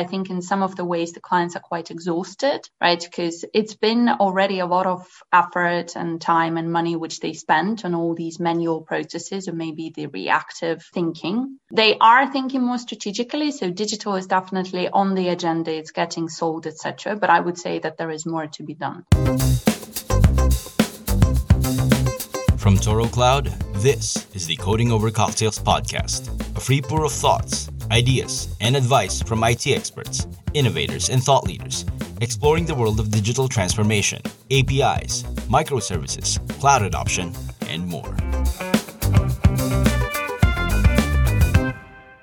I think in some of the ways the clients are quite exhausted, right? Because it's been already a lot of effort and time and money which they spent on all these manual processes or maybe the reactive thinking. They are thinking more strategically. So digital is definitely on the agenda. It's getting sold, etc. But I would say that there is more to be done. From Toro Cloud, this is the Coding Over Cocktails podcast, a free pour of thoughts, ideas, and advice from IT experts, innovators, and thought leaders, exploring the world of digital transformation, APIs, microservices, cloud adoption, and more.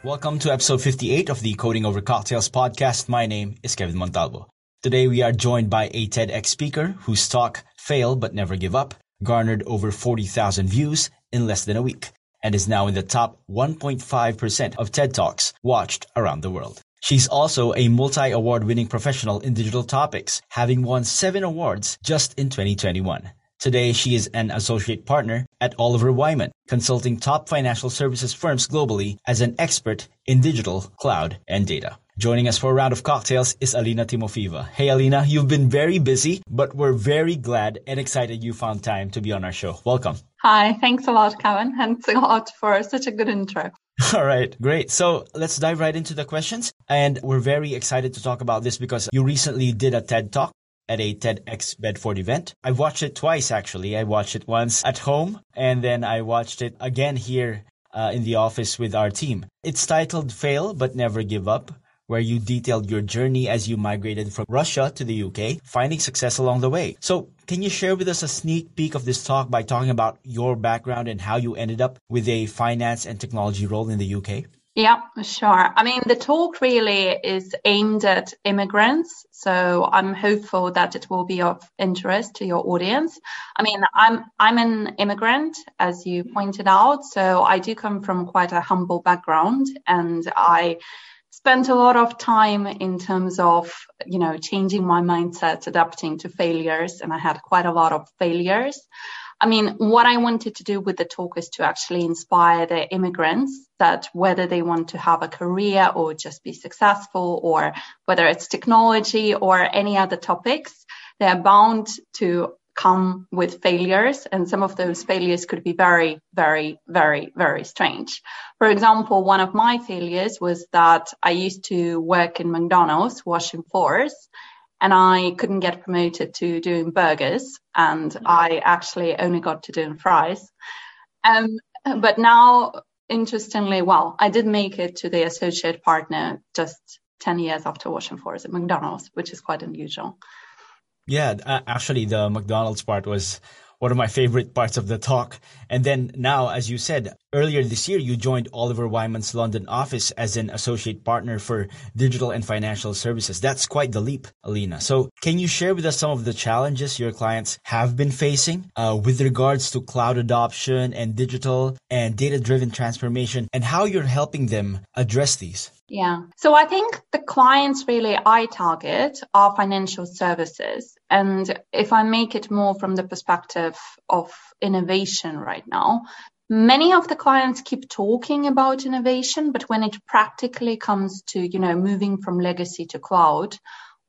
Welcome to episode 58 of the Coding Over Cocktails podcast. My name is Kevin Montalvo. Today we are joined by a TEDx speaker whose talk, Fail But Never Give Up, garnered over 40,000 views in less than a week and is now in the top 1.5% of TED Talks watched around the world. She's also a multi-award winning professional in digital topics, having won seven awards just in 2021. Today, she is an associate partner at Oliver Wyman, consulting top financial services firms globally as an expert in digital, cloud, and data. Joining us for a round of cocktails is Alina Timofeeva. Hey, Alina, you've been very busy, but we're very glad and excited you found time to be on our show. Welcome. Hi, thanks a lot, Kevin. Thanks a lot for such a good intro. All right, great. So let's dive right into the questions. And we're very excited to talk about this because you recently did a TED talk at a TEDx Bedford event. I watched it twice, actually. I watched it once at home and then I watched it again here uh, in the office with our team. It's titled Fail But Never Give Up where you detailed your journey as you migrated from Russia to the UK, finding success along the way. So, can you share with us a sneak peek of this talk by talking about your background and how you ended up with a finance and technology role in the UK? Yeah, sure. I mean, the talk really is aimed at immigrants. So I'm hopeful that it will be of interest to your audience. I mean, I'm, I'm an immigrant, as you pointed out. So I do come from quite a humble background and I spent a lot of time in terms of you know changing my mindset adapting to failures and i had quite a lot of failures. I mean what i wanted to do with the talk is to actually inspire the immigrants that whether they want to have a career or just be successful or whether it's technology or any other topics they're bound to come with failures and some of those failures could be very very very very strange. For example one of my failures was that i used to work in mcdonald's washing floors and i couldn't get promoted to doing burgers and i actually only got to doing fries. Um, but now interestingly well i did make it to the associate partner just 10 years after washing floors at mcdonald's which is quite unusual yeah, uh, actually, the McDonald's part was one of my favorite parts of the talk. And then now, as you said, earlier this year, you joined Oliver Wyman's London office as an associate partner for digital and financial services. That's quite the leap, Alina. So can you share with us some of the challenges your clients have been facing uh, with regards to cloud adoption and digital and data driven transformation and how you're helping them address these? Yeah. So I think the clients really I target are financial services. And if I make it more from the perspective of innovation right now, many of the clients keep talking about innovation, but when it practically comes to, you know, moving from legacy to cloud,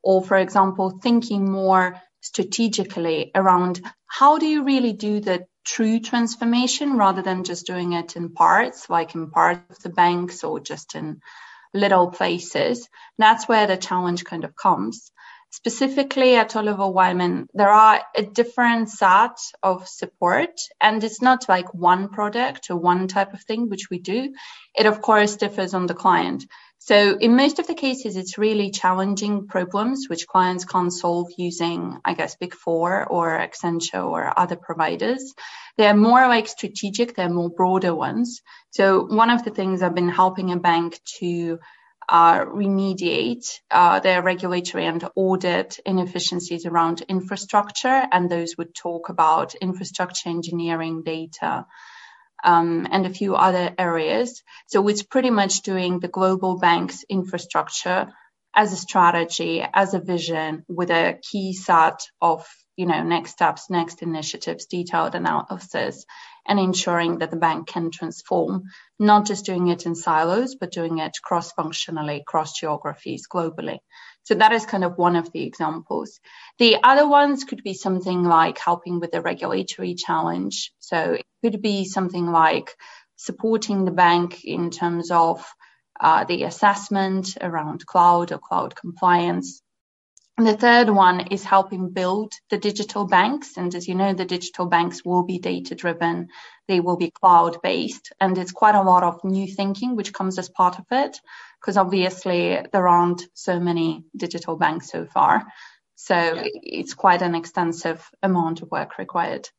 or for example, thinking more strategically around how do you really do the true transformation rather than just doing it in parts, like in parts of the banks or just in little places. That's where the challenge kind of comes. Specifically at Oliver Wyman, there are a different set of support, and it's not like one product or one type of thing which we do. It of course differs on the client. So in most of the cases, it's really challenging problems which clients can't solve using, I guess, Big Four or Accenture or other providers. They're more like strategic, they're more broader ones. So one of the things I've been helping a bank to uh, remediate uh, their regulatory and audit inefficiencies around infrastructure, and those would talk about infrastructure engineering data. Um, and a few other areas. So it's pretty much doing the global bank's infrastructure as a strategy, as a vision with a key set of you know, next steps, next initiatives, detailed analysis, and ensuring that the bank can transform, not just doing it in silos, but doing it cross-functionally, cross geographies, globally. So that is kind of one of the examples. The other ones could be something like helping with the regulatory challenge. So it could be something like supporting the bank in terms of uh, the assessment around cloud or cloud compliance. And the third one is helping build the digital banks. And as you know, the digital banks will be data driven. They will be cloud based. And it's quite a lot of new thinking, which comes as part of it, because obviously there aren't so many digital banks so far. So yeah. it's quite an extensive amount of work required.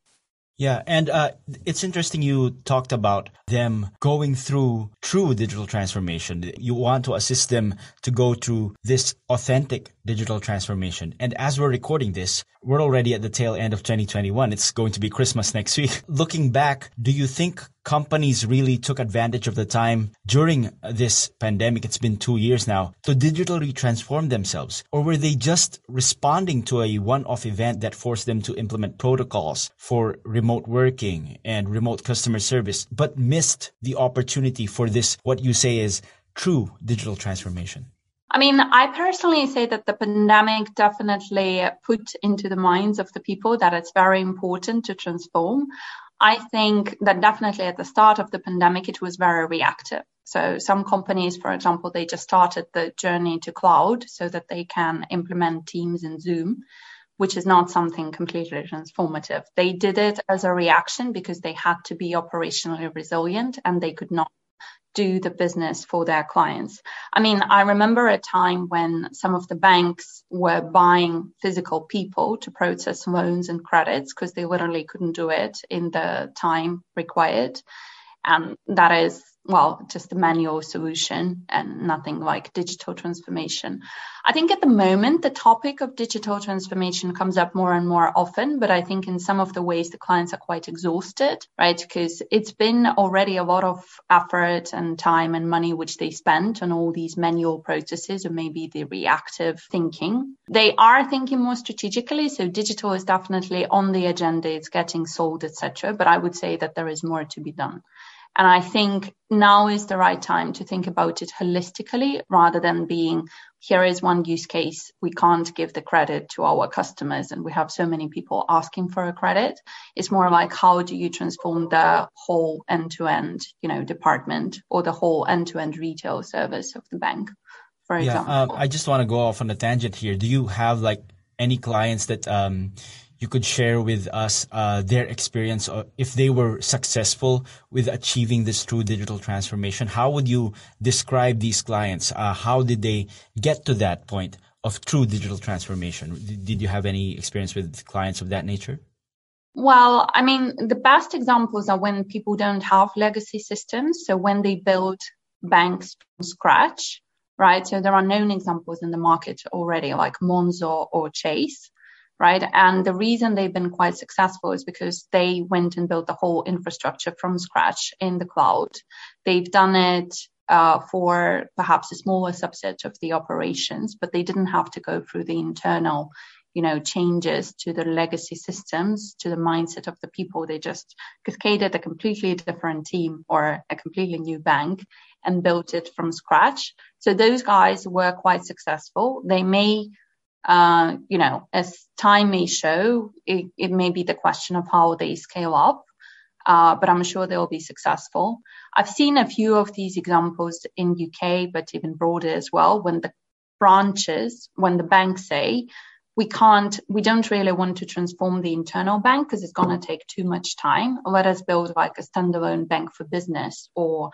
Yeah, and uh, it's interesting you talked about them going through true digital transformation. You want to assist them to go through this authentic digital transformation. And as we're recording this, we're already at the tail end of 2021. It's going to be Christmas next week. Looking back, do you think companies really took advantage of the time during this pandemic? It's been two years now to digitally transform themselves. Or were they just responding to a one-off event that forced them to implement protocols for remote working and remote customer service, but missed the opportunity for this, what you say is true digital transformation? I mean, I personally say that the pandemic definitely put into the minds of the people that it's very important to transform. I think that definitely at the start of the pandemic, it was very reactive. So some companies, for example, they just started the journey to cloud so that they can implement Teams and Zoom, which is not something completely transformative. They did it as a reaction because they had to be operationally resilient and they could not do the business for their clients. I mean, I remember a time when some of the banks were buying physical people to process loans and credits because they literally couldn't do it in the time required. And that is well, just a manual solution and nothing like digital transformation. I think at the moment, the topic of digital transformation comes up more and more often, but I think in some of the ways the clients are quite exhausted, right? Because it's been already a lot of effort and time and money which they spent on all these manual processes or maybe the reactive thinking. They are thinking more strategically. So digital is definitely on the agenda. It's getting sold, etc. But I would say that there is more to be done. And I think now is the right time to think about it holistically rather than being here is one use case. We can't give the credit to our customers and we have so many people asking for a credit. It's more like how do you transform the whole end to end, you know, department or the whole end to end retail service of the bank, for yeah, example. Uh, I just want to go off on a tangent here. Do you have like any clients that um, you could share with us uh, their experience if they were successful with achieving this true digital transformation. How would you describe these clients? Uh, how did they get to that point of true digital transformation? Did you have any experience with clients of that nature? Well, I mean, the best examples are when people don't have legacy systems. So when they build banks from scratch, right? So there are known examples in the market already, like Monzo or Chase right? And the reason they've been quite successful is because they went and built the whole infrastructure from scratch in the cloud. They've done it uh, for perhaps a smaller subset of the operations, but they didn't have to go through the internal, you know, changes to the legacy systems, to the mindset of the people. They just cascaded a completely different team or a completely new bank and built it from scratch. So those guys were quite successful. They may uh, you know, as time may show, it, it, may be the question of how they scale up, uh, but I'm sure they'll be successful. I've seen a few of these examples in UK, but even broader as well, when the branches, when the banks say, we can't, we don't really want to transform the internal bank because it's going to take too much time. Let us build like a standalone bank for business or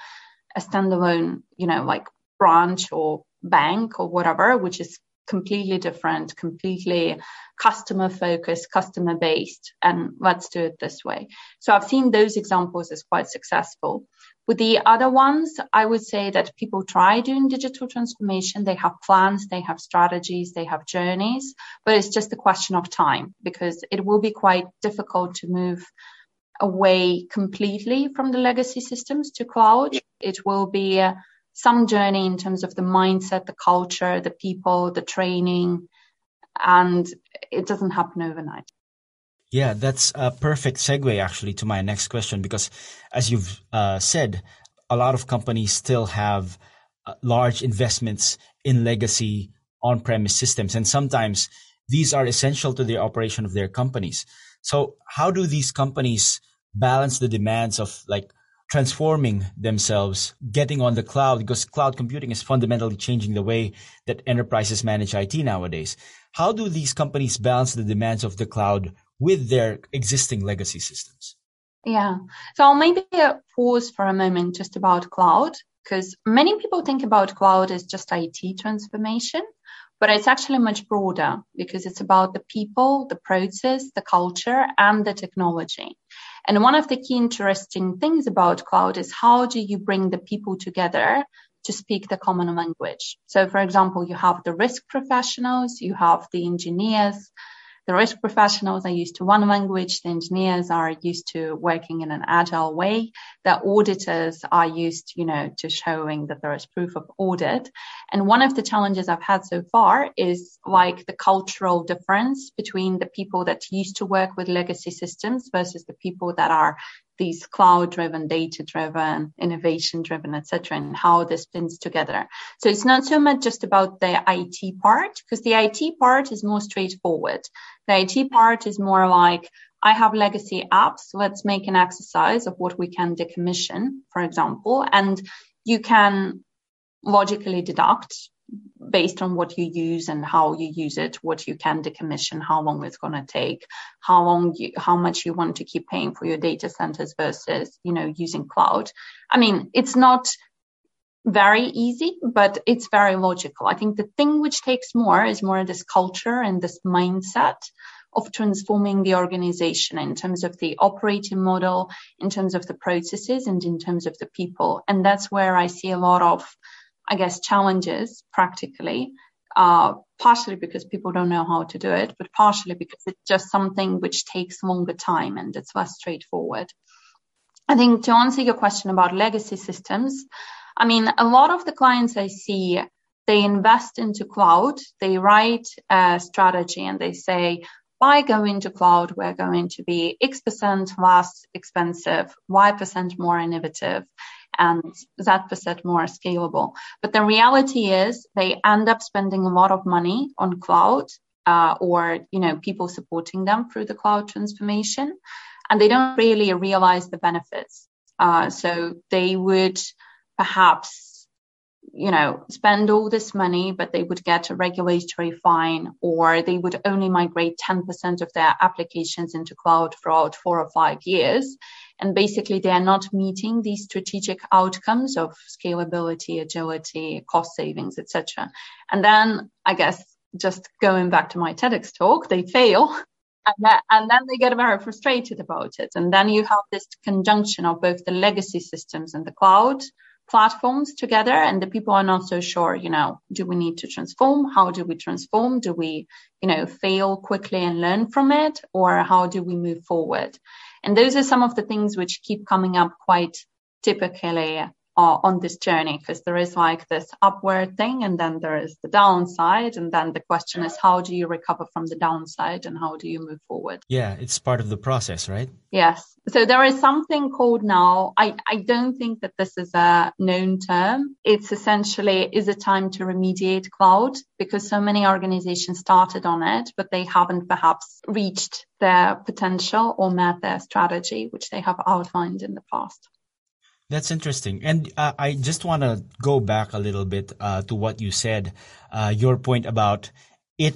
a standalone, you know, like branch or bank or whatever, which is completely different, completely customer focused, customer based, and let's do it this way. So I've seen those examples as quite successful. With the other ones, I would say that people try doing digital transformation. They have plans, they have strategies, they have journeys, but it's just a question of time because it will be quite difficult to move away completely from the legacy systems to cloud. It will be some journey in terms of the mindset, the culture, the people, the training, and it doesn't happen overnight. Yeah, that's a perfect segue actually to my next question because as you've uh, said, a lot of companies still have uh, large investments in legacy on-premise systems and sometimes these are essential to the operation of their companies. So how do these companies balance the demands of like transforming themselves, getting on the cloud because cloud computing is fundamentally changing the way that enterprises manage IT nowadays. How do these companies balance the demands of the cloud with their existing legacy systems? Yeah. So I'll maybe uh, pause for a moment just about cloud because many people think about cloud as just IT transformation, but it's actually much broader because it's about the people, the process, the culture, and the technology. And one of the key interesting things about cloud is how do you bring the people together to speak the common language? So, for example, you have the risk professionals, you have the engineers, the risk professionals are used to one language, the engineers are used to working in an agile way, the auditors are used, you know, to showing that there is proof of audit. And one of the challenges I've had so far is like the cultural difference between the people that used to work with legacy systems versus the people that are these cloud driven, data driven, innovation driven, etc., and how this pins together. So it's not so much just about the IT part, because the IT part is more straightforward. The IT part is more like, I have legacy apps. Let's make an exercise of what we can decommission, for example, and you can logically deduct based on what you use and how you use it, what you can decommission, how long it's going to take, how long you, how much you want to keep paying for your data centers versus, you know, using cloud. I mean, it's not very easy, but it's very logical. I think the thing which takes more is more this culture and this mindset of transforming the organization in terms of the operating model, in terms of the processes, and in terms of the people. And that's where I see a lot of I guess, challenges practically, uh, partially because people don't know how to do it, but partially because it's just something which takes longer time and it's less straightforward. I think to answer your question about legacy systems, I mean, a lot of the clients I see, they invest into cloud, they write a strategy and they say, by going to cloud, we're going to be X percent less expensive, Y percent more innovative, and that percent more scalable. But the reality is they end up spending a lot of money on cloud uh, or, you know, people supporting them through the cloud transformation, and they don't really realize the benefits. Uh, so they would perhaps you know, spend all this money, but they would get a regulatory fine, or they would only migrate 10% of their applications into cloud throughout four or five years. And basically, they are not meeting these strategic outcomes of scalability, agility, cost savings, etc. And then, I guess, just going back to my TEDx talk, they fail. And then, and then they get very frustrated about it. And then you have this conjunction of both the legacy systems and the cloud platforms together and the people are not so sure you know do we need to transform how do we transform do we you know fail quickly and learn from it or how do we move forward and those are some of the things which keep coming up quite typically uh, on this journey because there is like this upward thing and then there is the downside and then the question is how do you recover from the downside and how do you move forward? Yeah it's part of the process right? Yes. So there is something called now i i don't think that this is a known term. It's essentially is it time to remediate cloud? Because so many organizations started on it but they haven't perhaps reached their potential or met their strategy which they have outlined in the past that's interesting. And uh, I just want to go back a little bit uh, to what you said, uh, your point about it,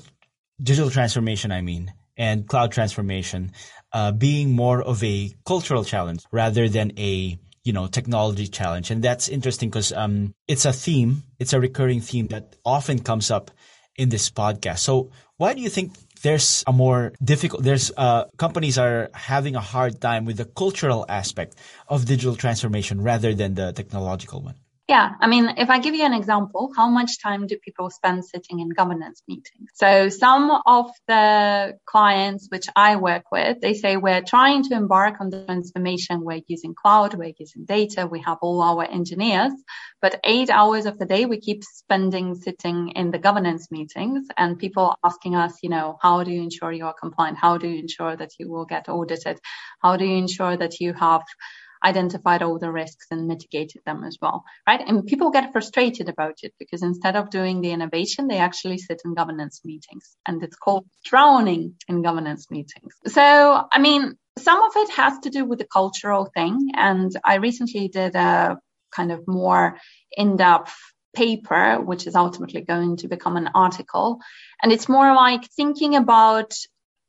digital transformation, I mean, and cloud transformation uh, being more of a cultural challenge rather than a you know technology challenge and that's interesting because um, it's a theme it's a recurring theme that often comes up in this podcast so why do you think there's a more difficult there's uh, companies are having a hard time with the cultural aspect of digital transformation rather than the technological one Yeah, I mean, if I give you an example, how much time do people spend sitting in governance meetings? So some of the clients which I work with, they say we're trying to embark on the transformation. We're using cloud, we're using data, we have all our engineers, but eight hours of the day we keep spending sitting in the governance meetings and people asking us, you know, how do you ensure you are compliant? How do you ensure that you will get audited? How do you ensure that you have identified all the risks and mitigated them as well, right? And people get frustrated about it because instead of doing the innovation, they actually sit in governance meetings and it's called drowning in governance meetings. So, I mean, some of it has to do with the cultural thing. And I recently did a kind of more in-depth paper, which is ultimately going to become an article. And it's more like thinking about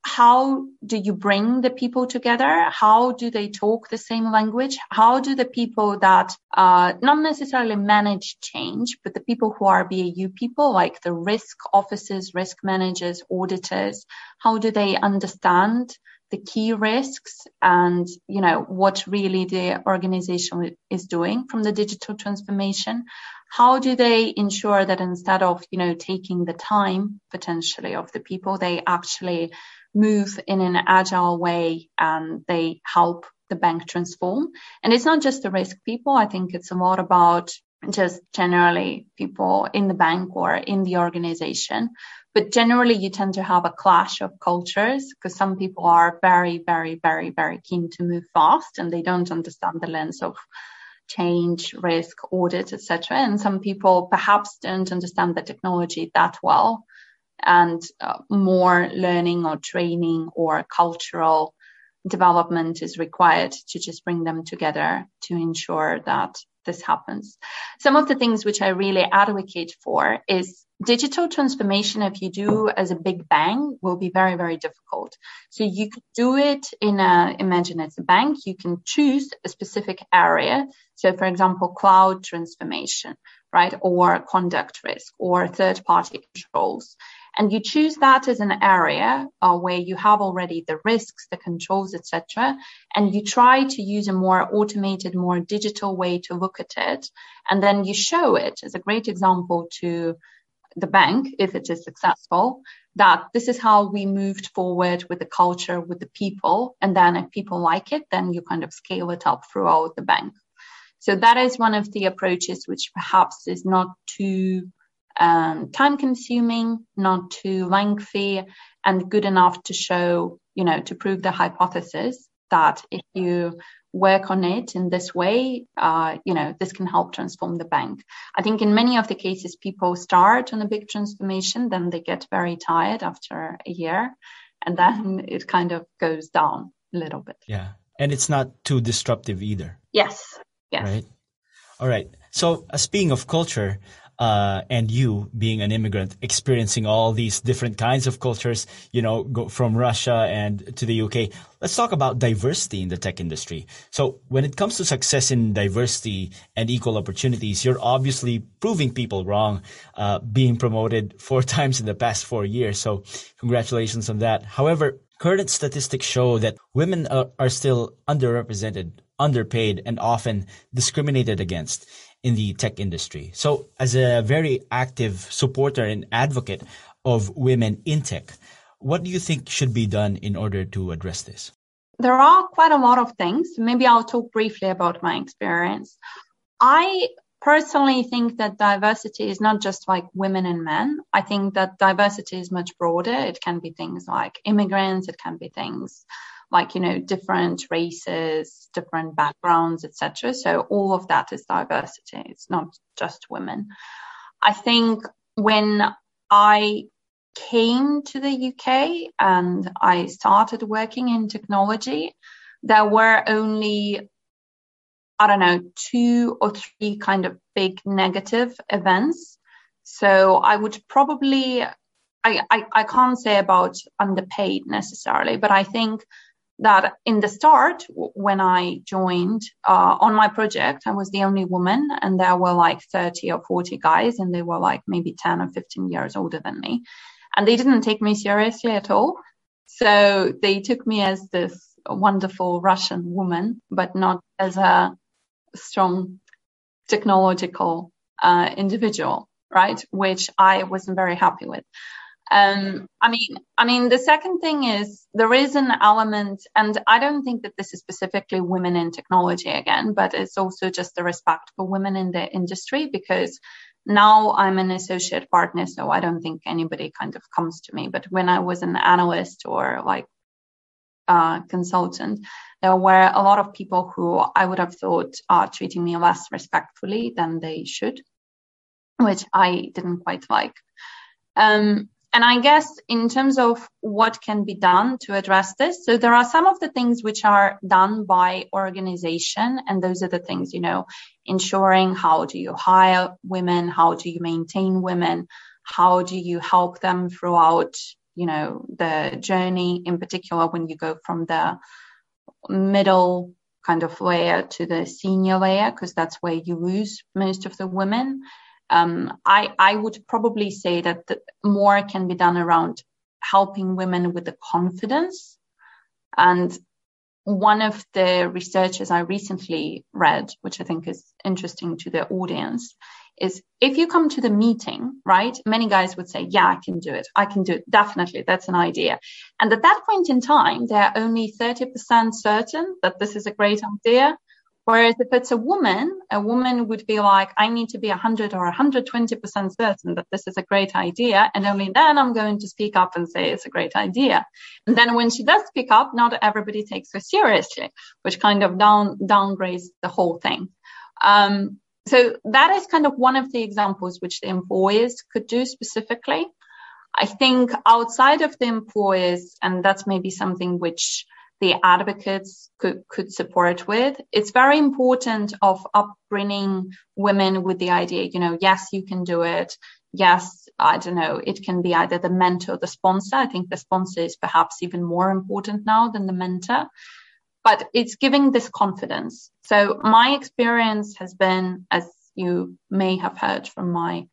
how do you bring the people together? How do they talk the same language? How do the people that uh, not necessarily manage change, but the people who are BAU people, like the risk officers, risk managers, auditors, how do they understand the key risks and you know what really the organization is doing from the digital transformation how do they ensure that instead of you know taking the time potentially of the people they actually move in an agile way and they help the bank transform. And it's not just the risk people. I think it's a lot about just generally people in the bank or in the organization. But generally, you tend to have a clash of cultures because some people are very, very, very, very keen to move fast and they don't understand the lens of change, risk, audit, etc. And some people perhaps don't understand the technology that well and uh, more learning or training or cultural development is required to just bring them together to ensure that this happens. Some of the things which I really advocate for is digital transformation, if you do as a big bang, will be very, very difficult. So you could do it in a, imagine it's a bank, you can choose a specific area. So for example, cloud transformation, right? Or conduct risk or third party controls and you choose that as an area uh, where you have already the risks, the controls, etc., and you try to use a more automated, more digital way to look at it, and then you show it as a great example to the bank if it is successful that this is how we moved forward with the culture with the people and then if people like it then you kind of scale it up throughout the bank so that is one of the approaches which perhaps is not too um, time consuming, not too lengthy, and good enough to show, you know, to prove the hypothesis that if you work on it in this way, uh, you know, this can help transform the bank. I think in many of the cases, people start on a big transformation, then they get very tired after a year, and then it kind of goes down a little bit. Yeah. And it's not too disruptive either. Yes. Yes. Right. All right. So, uh, speaking of culture, uh, and you being an immigrant, experiencing all these different kinds of cultures, you know, go from Russia and to the UK. Let's talk about diversity in the tech industry. So when it comes to success in diversity and equal opportunities, you're obviously proving people wrong, uh, being promoted four times in the past four years. So congratulations on that. However, current statistics show that women are, are still underrepresented, underpaid, and often discriminated against in the tech industry. So, as a very active supporter and advocate of women in tech, what do you think should be done in order to address this? There are quite a lot of things. Maybe I'll talk briefly about my experience. I personally think that diversity is not just like women and men. I think that diversity is much broader. It can be things like immigrants, it can be things like you know different races different backgrounds etc so all of that is diversity. It's not just women. I think when i came to the uk and i started working in technology there were only i don't know two or three kind of big negative events. So i would probably I, I, I can't say about underpaid necessarily, but I think that in the start, when I joined uh, on my project, I was the only woman, and there were like 30 or 40 guys, and they were like maybe 10 or 15 years older than me. And they didn't take me seriously at all. So they took me as this wonderful Russian woman, but not as a strong technological uh, individual, right? Which I wasn't very happy with. Um, I mean, I mean, the second thing is there is an element, and I don't think that this is specifically women in technology again, but it's also just the respect for women in the industry because now I'm an associate partner, so I don't think anybody kind of comes to me. But when I was an analyst or like uh, consultant, there were a lot of people who I would have thought are treating me less respectfully than they should, which I didn't quite like. Um, and I guess in terms of what can be done to address this, so there are some of the things which are done by organization, and those are the things, you know, ensuring how do you hire women, how do you maintain women, how do you help them throughout, you know, the journey, in particular when you go from the middle kind of layer to the senior layer, because that's where you lose most of the women. Um, I, I would probably say that the, more can be done around helping women with the confidence. And one of the researches I recently read, which I think is interesting to the audience, is if you come to the meeting, right? Many guys would say, Yeah, I can do it. I can do it. Definitely. That's an idea. And at that point in time, they're only 30% certain that this is a great idea. Whereas if it's a woman, a woman would be like, I need to be 100 or 120% certain that this is a great idea. And only then I'm going to speak up and say it's a great idea. And then when she does speak up, not everybody takes her seriously, which kind of down, downgrades the whole thing. Um, so that is kind of one of the examples which the employers could do specifically. I think outside of the employers, and that's maybe something which the advocates could, could support with. It's very important of upbringing women with the idea, you know, yes, you can do it. Yes, I don't know. It can be either the mentor or the sponsor. I think the sponsor is perhaps even more important now than the mentor, but it's giving this confidence. So my experience has been, as you may have heard from my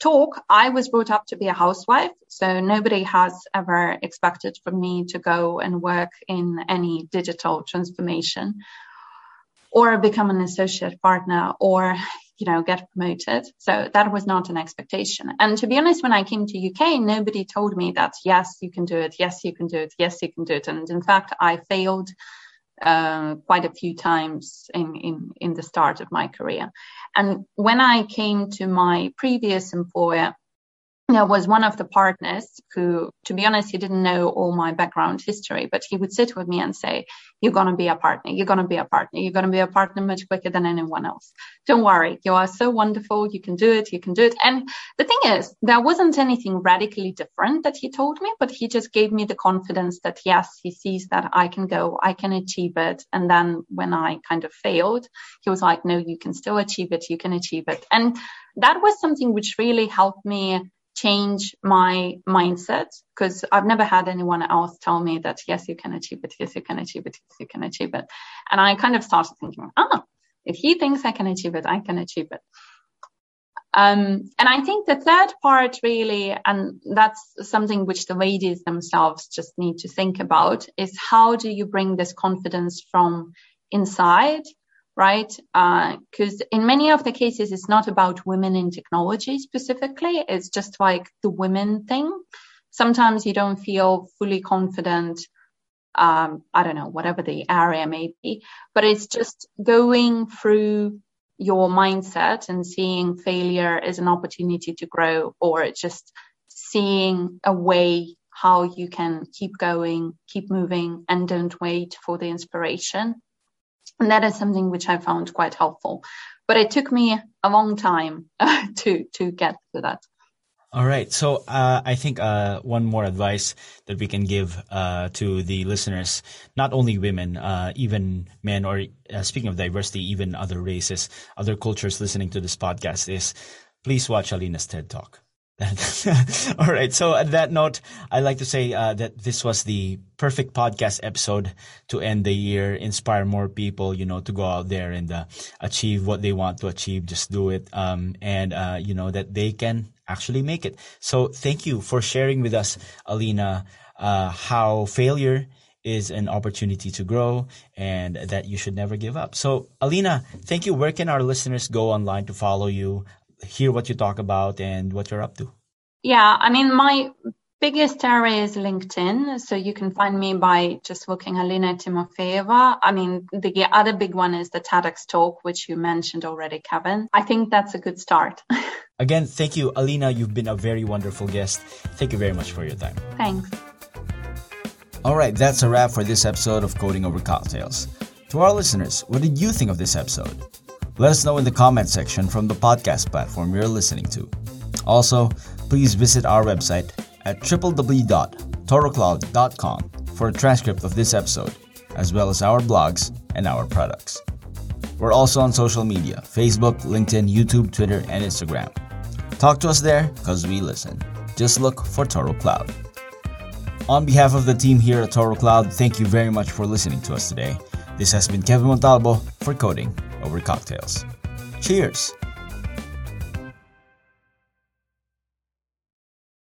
talk, I was brought up to be a housewife. So nobody has ever expected for me to go and work in any digital transformation or become an associate partner or you know get promoted. So that was not an expectation. And to be honest when i came to uk nobody told me that yes you can do it. Yes you can do it. Yes you can do it. And in fact i failed uh, quite a few times in, in, in the start of my career. And when I came to my previous employer, there was one of the partners who, to be honest, he didn't know all my background history, but he would sit with me and say, You're going to be a partner. You're going to be a partner. You're going to be a partner much quicker than anyone else. Don't worry. You are so wonderful. You can do it. You can do it. And the thing is, there wasn't anything radically different that he told me, but he just gave me the confidence that yes, he sees that I can go, I can achieve it. And then when I kind of failed, he was like, No, you can still achieve it. You can achieve it. And that was something which really helped me change my mindset because I've never had anyone else tell me that yes, you can achieve it, yes, you can achieve it, yes, you can achieve it. And I kind of started thinking, ah, if he thinks I can achieve it, I can achieve it. Um, and I think the third part really, and that's something which the ladies themselves just need to think about, is how do you bring this confidence from inside right? Because uh, in many of the cases, it's not about women in technology specifically. It's just like the women thing. Sometimes you don't feel fully confident. Um, I don't know, whatever the area may be, but it's just going through your mindset and seeing failure as an opportunity to grow or just seeing a way how you can keep going, keep moving, and don't wait for the inspiration and that is something which I found quite helpful. But it took me a long time to to get to that. All right. So uh, I think uh, one more advice that we can give uh, to the listeners, not only women, uh, even men, or uh, speaking of diversity, even other races, other cultures listening to this podcast, is please watch Alina's TED Talk. All right. So at that note, I'd like to say uh, that this was the perfect podcast episode to end the year, inspire more people, you know, to go out there and uh, achieve what they want to achieve. Just do it. Um, and, uh, you know, that they can actually make it. So thank you for sharing with us, Alina, uh, how failure is an opportunity to grow and that you should never give up. So, Alina, thank you. Where can our listeners go online to follow you, hear what you talk about, and what you're up to? Yeah, I mean, my biggest area is LinkedIn. So you can find me by just looking Alina Timofeeva. I mean, the other big one is the TEDx talk, which you mentioned already, Kevin. I think that's a good start. Again, thank you, Alina. You've been a very wonderful guest. Thank you very much for your time. Thanks. All right, that's a wrap for this episode of Coding Over Cocktails. To our listeners, what did you think of this episode? Let us know in the comment section from the podcast platform you're listening to. Also, please visit our website at www.torocloud.com for a transcript of this episode, as well as our blogs and our products. We're also on social media Facebook, LinkedIn, YouTube, Twitter, and Instagram. Talk to us there because we listen. Just look for Toro Cloud. On behalf of the team here at Toro Cloud, thank you very much for listening to us today. This has been Kevin Montalvo for Coding Over Cocktails. Cheers!